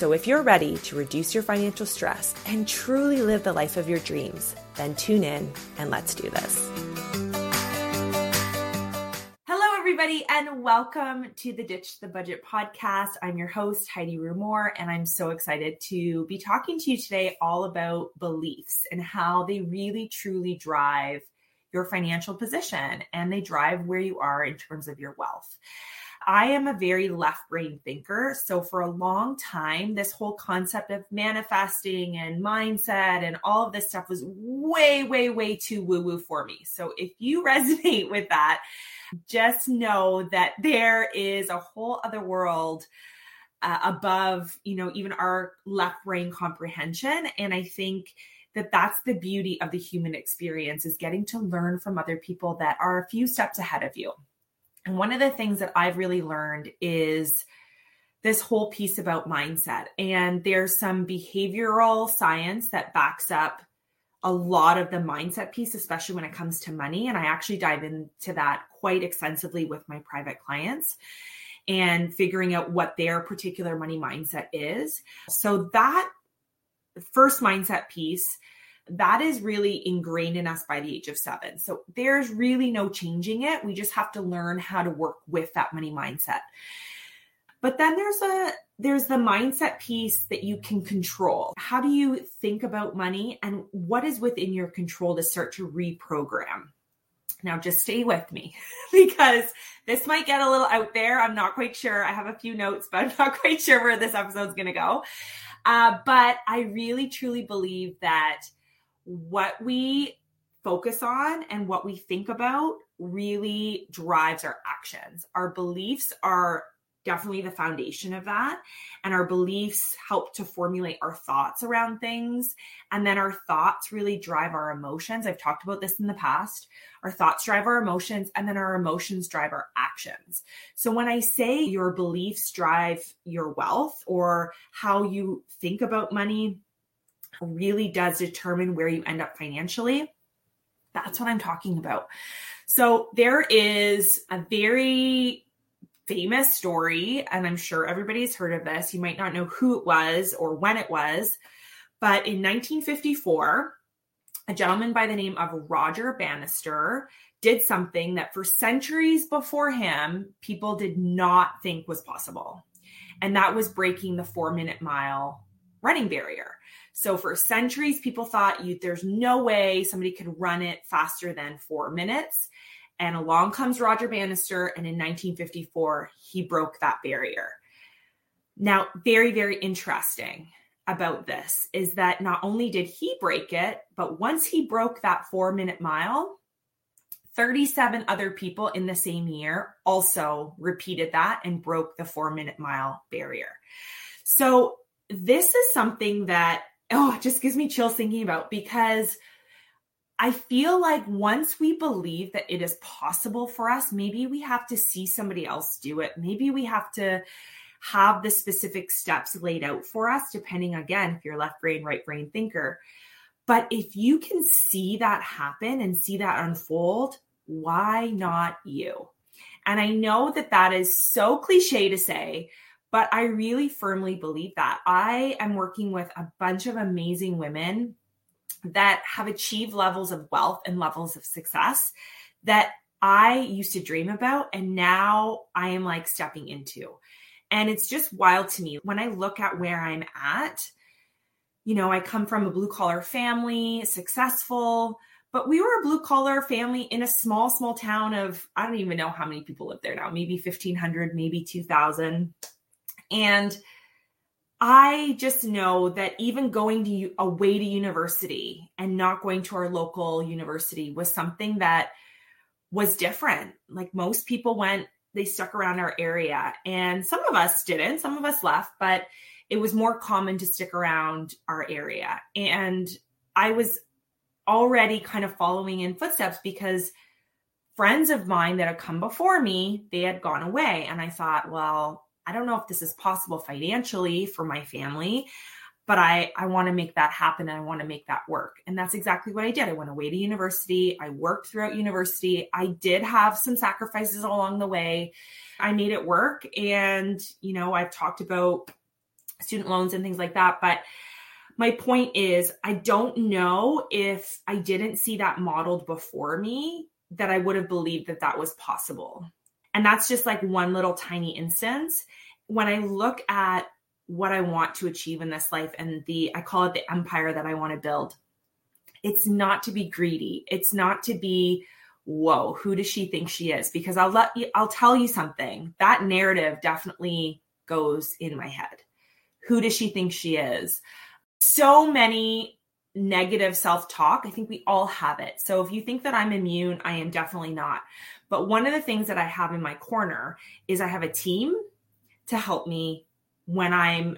So, if you're ready to reduce your financial stress and truly live the life of your dreams, then tune in and let's do this. Hello, everybody, and welcome to the Ditch the Budget podcast. I'm your host, Heidi Rumohr, and I'm so excited to be talking to you today all about beliefs and how they really truly drive your financial position and they drive where you are in terms of your wealth. I am a very left brain thinker. So, for a long time, this whole concept of manifesting and mindset and all of this stuff was way, way, way too woo woo for me. So, if you resonate with that, just know that there is a whole other world uh, above, you know, even our left brain comprehension. And I think that that's the beauty of the human experience is getting to learn from other people that are a few steps ahead of you. And one of the things that I've really learned is this whole piece about mindset. And there's some behavioral science that backs up a lot of the mindset piece, especially when it comes to money. And I actually dive into that quite extensively with my private clients and figuring out what their particular money mindset is. So that first mindset piece that is really ingrained in us by the age of seven. So there's really no changing it. We just have to learn how to work with that money mindset. But then there's a there's the mindset piece that you can control. How do you think about money and what is within your control to start to reprogram? Now just stay with me because this might get a little out there. I'm not quite sure. I have a few notes, but I'm not quite sure where this episode's going to go. Uh, but I really truly believe that what we focus on and what we think about really drives our actions. Our beliefs are definitely the foundation of that. And our beliefs help to formulate our thoughts around things. And then our thoughts really drive our emotions. I've talked about this in the past. Our thoughts drive our emotions, and then our emotions drive our actions. So when I say your beliefs drive your wealth or how you think about money, really does determine where you end up financially. That's what I'm talking about. So there is a very famous story, and I'm sure everybody's heard of this. You might not know who it was or when it was, but in 1954, a gentleman by the name of Roger Bannister did something that for centuries before him, people did not think was possible. And that was breaking the four minute mile running barrier. So for centuries, people thought you there's no way somebody could run it faster than four minutes. And along comes Roger Bannister, and in 1954, he broke that barrier. Now, very, very interesting about this is that not only did he break it, but once he broke that four minute mile, 37 other people in the same year also repeated that and broke the four minute mile barrier. So, this is something that oh, it just gives me chills thinking about because I feel like once we believe that it is possible for us, maybe we have to see somebody else do it. Maybe we have to have the specific steps laid out for us, depending again, if you're left brain, right brain thinker. But if you can see that happen and see that unfold, why not you? And I know that that is so cliche to say, but I really firmly believe that. I am working with a bunch of amazing women that have achieved levels of wealth and levels of success that I used to dream about. And now I am like stepping into. And it's just wild to me when I look at where I'm at. You know, I come from a blue collar family, successful, but we were a blue collar family in a small, small town of, I don't even know how many people live there now, maybe 1,500, maybe 2,000. And I just know that even going to away to university and not going to our local university was something that was different. Like most people went, they stuck around our area, and some of us didn't, some of us left, but it was more common to stick around our area. And I was already kind of following in footsteps because friends of mine that had come before me, they had gone away. And I thought, well, I don't know if this is possible financially for my family, but I, I want to make that happen and I want to make that work. And that's exactly what I did. I went away to university. I worked throughout university. I did have some sacrifices along the way. I made it work. And, you know, I've talked about student loans and things like that. But my point is, I don't know if I didn't see that modeled before me that I would have believed that that was possible. And that's just like one little tiny instance. When I look at what I want to achieve in this life and the, I call it the empire that I want to build, it's not to be greedy. It's not to be, whoa, who does she think she is? Because I'll let you, I'll tell you something. That narrative definitely goes in my head. Who does she think she is? So many negative self talk. I think we all have it. So if you think that I'm immune, I am definitely not. But one of the things that I have in my corner is I have a team to help me when I'm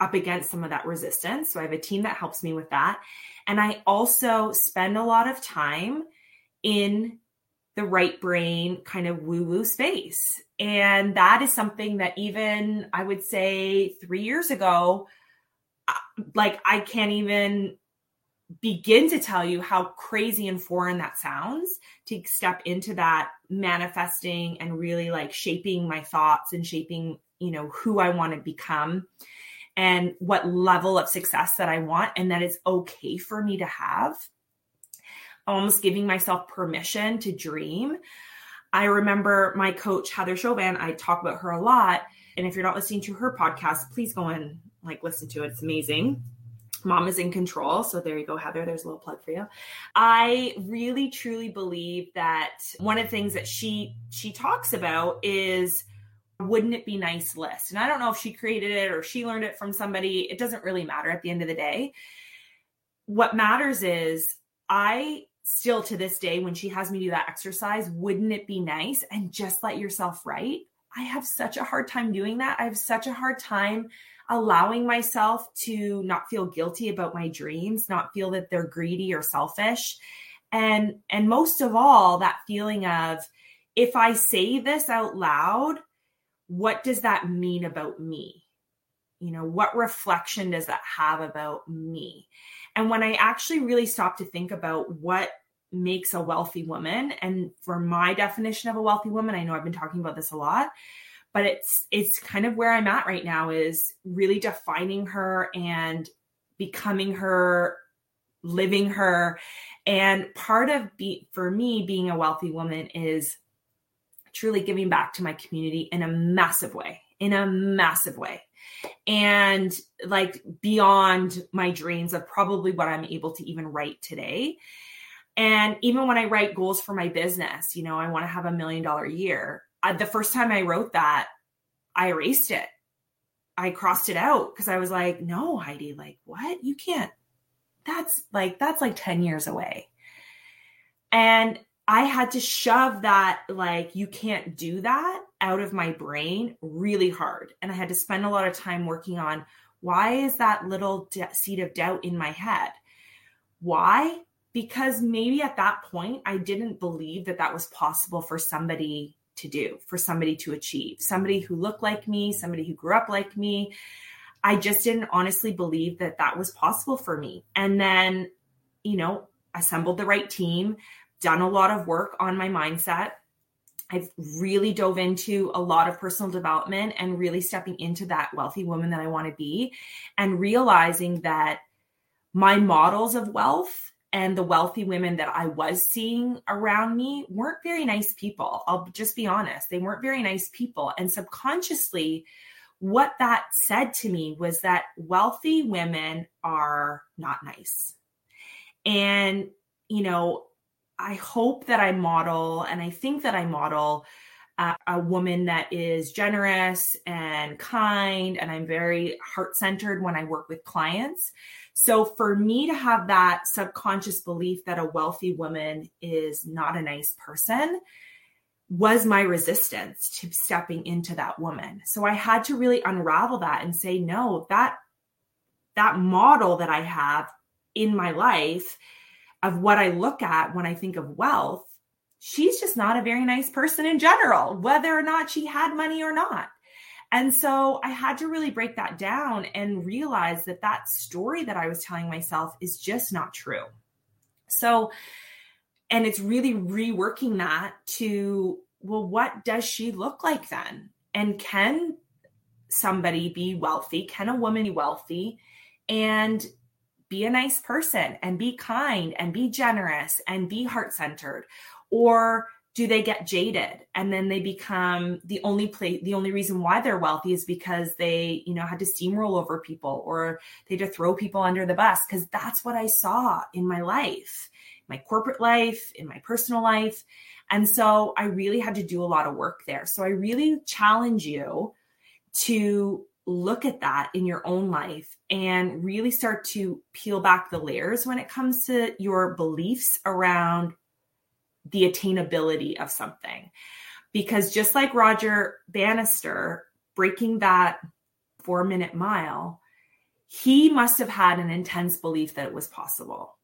up against some of that resistance. So I have a team that helps me with that. And I also spend a lot of time in the right brain kind of woo woo space. And that is something that even I would say three years ago, like I can't even begin to tell you how crazy and foreign that sounds to step into that manifesting and really like shaping my thoughts and shaping, you know, who I want to become and what level of success that I want and that it's okay for me to have. Almost giving myself permission to dream. I remember my coach, Heather Chauvin, I talk about her a lot. And if you're not listening to her podcast, please go and like listen to it. It's amazing mom is in control. So there you go heather. There's a little plug for you. I really truly believe that one of the things that she she talks about is wouldn't it be nice list? And i don't know if she created it or she learned it from somebody. It doesn't really matter at the end of the day. What matters is i still to this day when she has me do that exercise wouldn't it be nice? And just let yourself write. I have such a hard time doing that. I have such a hard time allowing myself to not feel guilty about my dreams, not feel that they're greedy or selfish. And and most of all, that feeling of if I say this out loud, what does that mean about me? You know, what reflection does that have about me? And when I actually really stop to think about what makes a wealthy woman, and for my definition of a wealthy woman, I know I've been talking about this a lot, but it's it's kind of where i'm at right now is really defining her and becoming her living her. And part of be for me being a wealthy woman is truly giving back to my community in a massive way in a massive way. And like beyond my dreams of probably what i'm able to even write today. And even when i write goals for my business you know i want to have a million dollar year I, the first time I wrote that, I erased it. I crossed it out because I was like, no, Heidi, like, what? You can't. That's like, that's like 10 years away. And I had to shove that, like, you can't do that out of my brain really hard. And I had to spend a lot of time working on why is that little de- seed of doubt in my head? Why? Because maybe at that point, I didn't believe that that was possible for somebody to do for somebody to achieve. Somebody who looked like me somebody who grew up like me. I just didn't honestly believe that that was possible for me. And then you know assembled the right team done a lot of work on my mindset. I've really dove into a lot of personal development and really stepping into that wealthy woman that I want to be and realizing that my models of wealth and the wealthy women that I was seeing around me weren't very nice people. I'll just be honest. They weren't very nice people. And subconsciously, what that said to me was that wealthy women are not nice. And, you know, I hope that I model, and I think that I model uh, a woman that is generous and kind, and I'm very heart centered when I work with clients. So for me to have that subconscious belief that a wealthy woman is not a nice person was my resistance to stepping into that woman. So I had to really unravel that and say no, that that model that I have in my life of what I look at when I think of wealth, she's just not a very nice person in general, whether or not she had money or not. And so I had to really break that down and realize that that story that I was telling myself is just not true. So, and it's really reworking that to, well, what does she look like then? And can somebody be wealthy? Can a woman be wealthy and be a nice person and be kind and be generous and be heart centered? Or do they get jaded? And then they become the only place the only reason why they're wealthy is because they you know had to steamroll over people or they had to throw people under the bus. Because that's what i saw in my life my corporate life in my personal life. And so i really had to do a lot of work there. So i really challenge you to look at that in your own life and really start to peel back the layers when it comes to your beliefs around the attainability of something. Because just like Roger Bannister breaking that four minute mile, he must have had an intense belief that it was possible.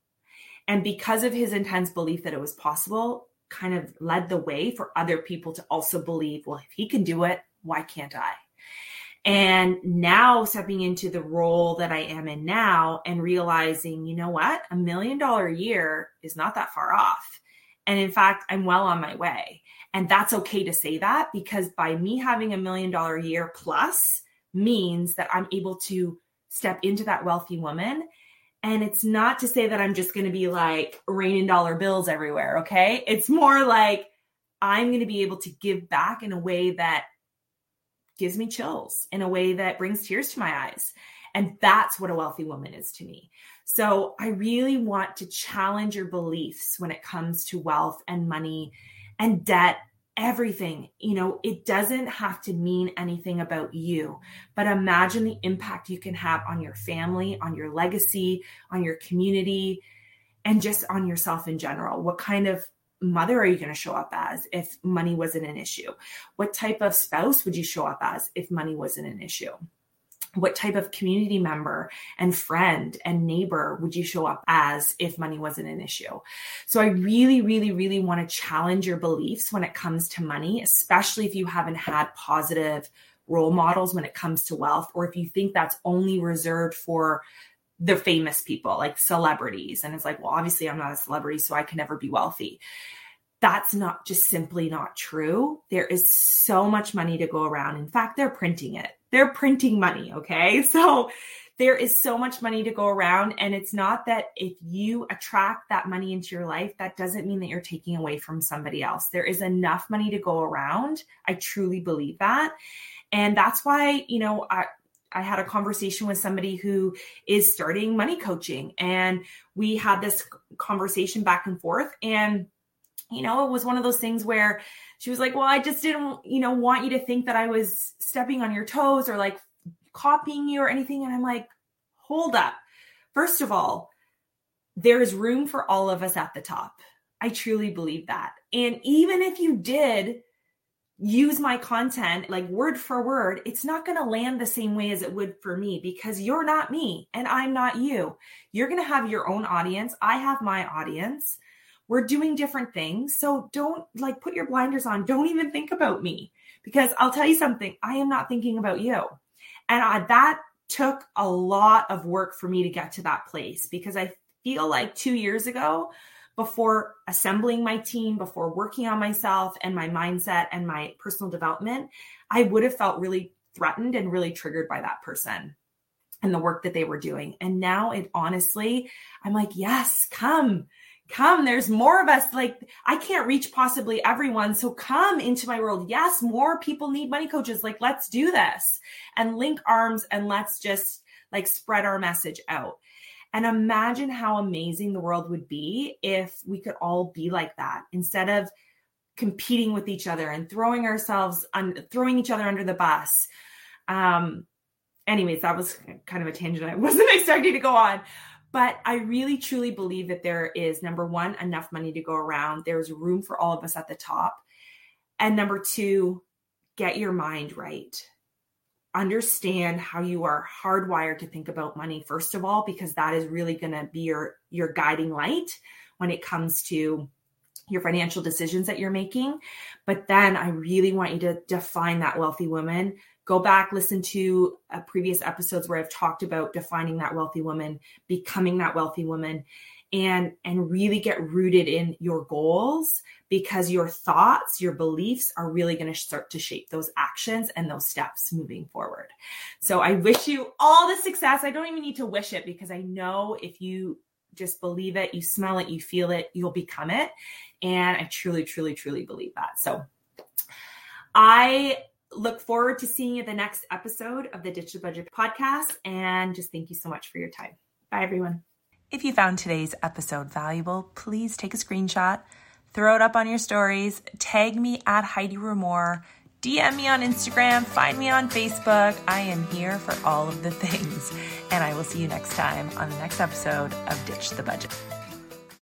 And because of his intense belief that it was possible, kind of led the way for other people to also believe, well, if he can do it, why can't I? And now stepping into the role that I am in now and realizing, you know what? A million dollar a year is not that far off. And in fact, I'm well on my way. And that's okay to say that because by me having a million dollar year plus means that I'm able to step into that wealthy woman. And it's not to say that I'm just going to be like raining dollar bills everywhere. Okay. It's more like I'm going to be able to give back in a way that gives me chills, in a way that brings tears to my eyes. And that's what a wealthy woman is to me. So I really want to challenge your beliefs when it comes to wealth and money and debt everything. You know, it doesn't have to mean anything about you, but imagine the impact you can have on your family, on your legacy, on your community, and just on yourself in general. What kind of mother are you going to show up as if money wasn't an issue? What type of spouse would you show up as if money wasn't an issue? What type of community member and friend and neighbor would you show up as if money wasn't an issue? So I really, really, really want to challenge your beliefs when it comes to money, especially if you haven't had positive role models when it comes to wealth, or if you think that's only reserved for the famous people like celebrities. And it's like, well, obviously I'm not a celebrity, so I can never be wealthy that's not just simply not true. There is so much money to go around. In fact, they're printing it they're printing money. Okay. So there is so much money to go around. And it's not that if you attract that money into your life, that doesn't mean that you're taking away from somebody else. There is enough money to go around. I truly believe that. And that's why, you know, I, I had a conversation with somebody who is starting money coaching, and we had this conversation back and forth. And, you know, it was one of those things where she was like, Well, I just didn't, you know, want you to think that I was stepping on your toes or like copying you or anything. And I'm like, Hold up. First of all, there is room for all of us at the top. I truly believe that. And even if you did use my content like word for word, it's not going to land the same way as it would for me because you're not me and I'm not you. You're going to have your own audience. I have my audience. We're doing different things. So don't like put your blinders on. Don't even think about me because I'll tell you something. I am not thinking about you. And I, that took a lot of work for me to get to that place because I feel like two years ago, before assembling my team, before working on myself and my mindset and my personal development, I would have felt really threatened and really triggered by that person and the work that they were doing. And now it honestly, I'm like, yes, come come there's more of us like i can't reach possibly everyone. So come into my world. Yes more people need money coaches. Like let's do this and link arms and let's just like spread our message out. And imagine how amazing the world would be if we could all be like that instead of competing with each other and throwing ourselves on throwing each other under the bus. Um anyways that was kind of a tangent i wasn't expecting to go on but I really truly believe that there is number one, enough money to go around. There's room for all of us at the top. And number two, get your mind right. Understand how you are hardwired to think about money, first of all, because that is really going to be your, your guiding light when it comes to your financial decisions that you're making. But then I really want you to define that wealthy woman. Go back, listen to uh, previous episodes where I've talked about defining that wealthy woman, becoming that wealthy woman, and and really get rooted in your goals because your thoughts, your beliefs are really going to start to shape those actions and those steps moving forward. So I wish you all the success. I don't even need to wish it because I know if you just believe it, you smell it, you feel it, you'll become it. And I truly, truly, truly believe that. So I look forward to seeing you the next episode of the Ditch the Budget podcast. And just thank you so much for your time. Bye, everyone. If you found today's episode valuable, please take a screenshot, throw it up on your stories, tag me at Heidi Rumohr, DM me on Instagram, find me on Facebook. I am here for all of the things. And I will see you next time on the next episode of Ditch the Budget.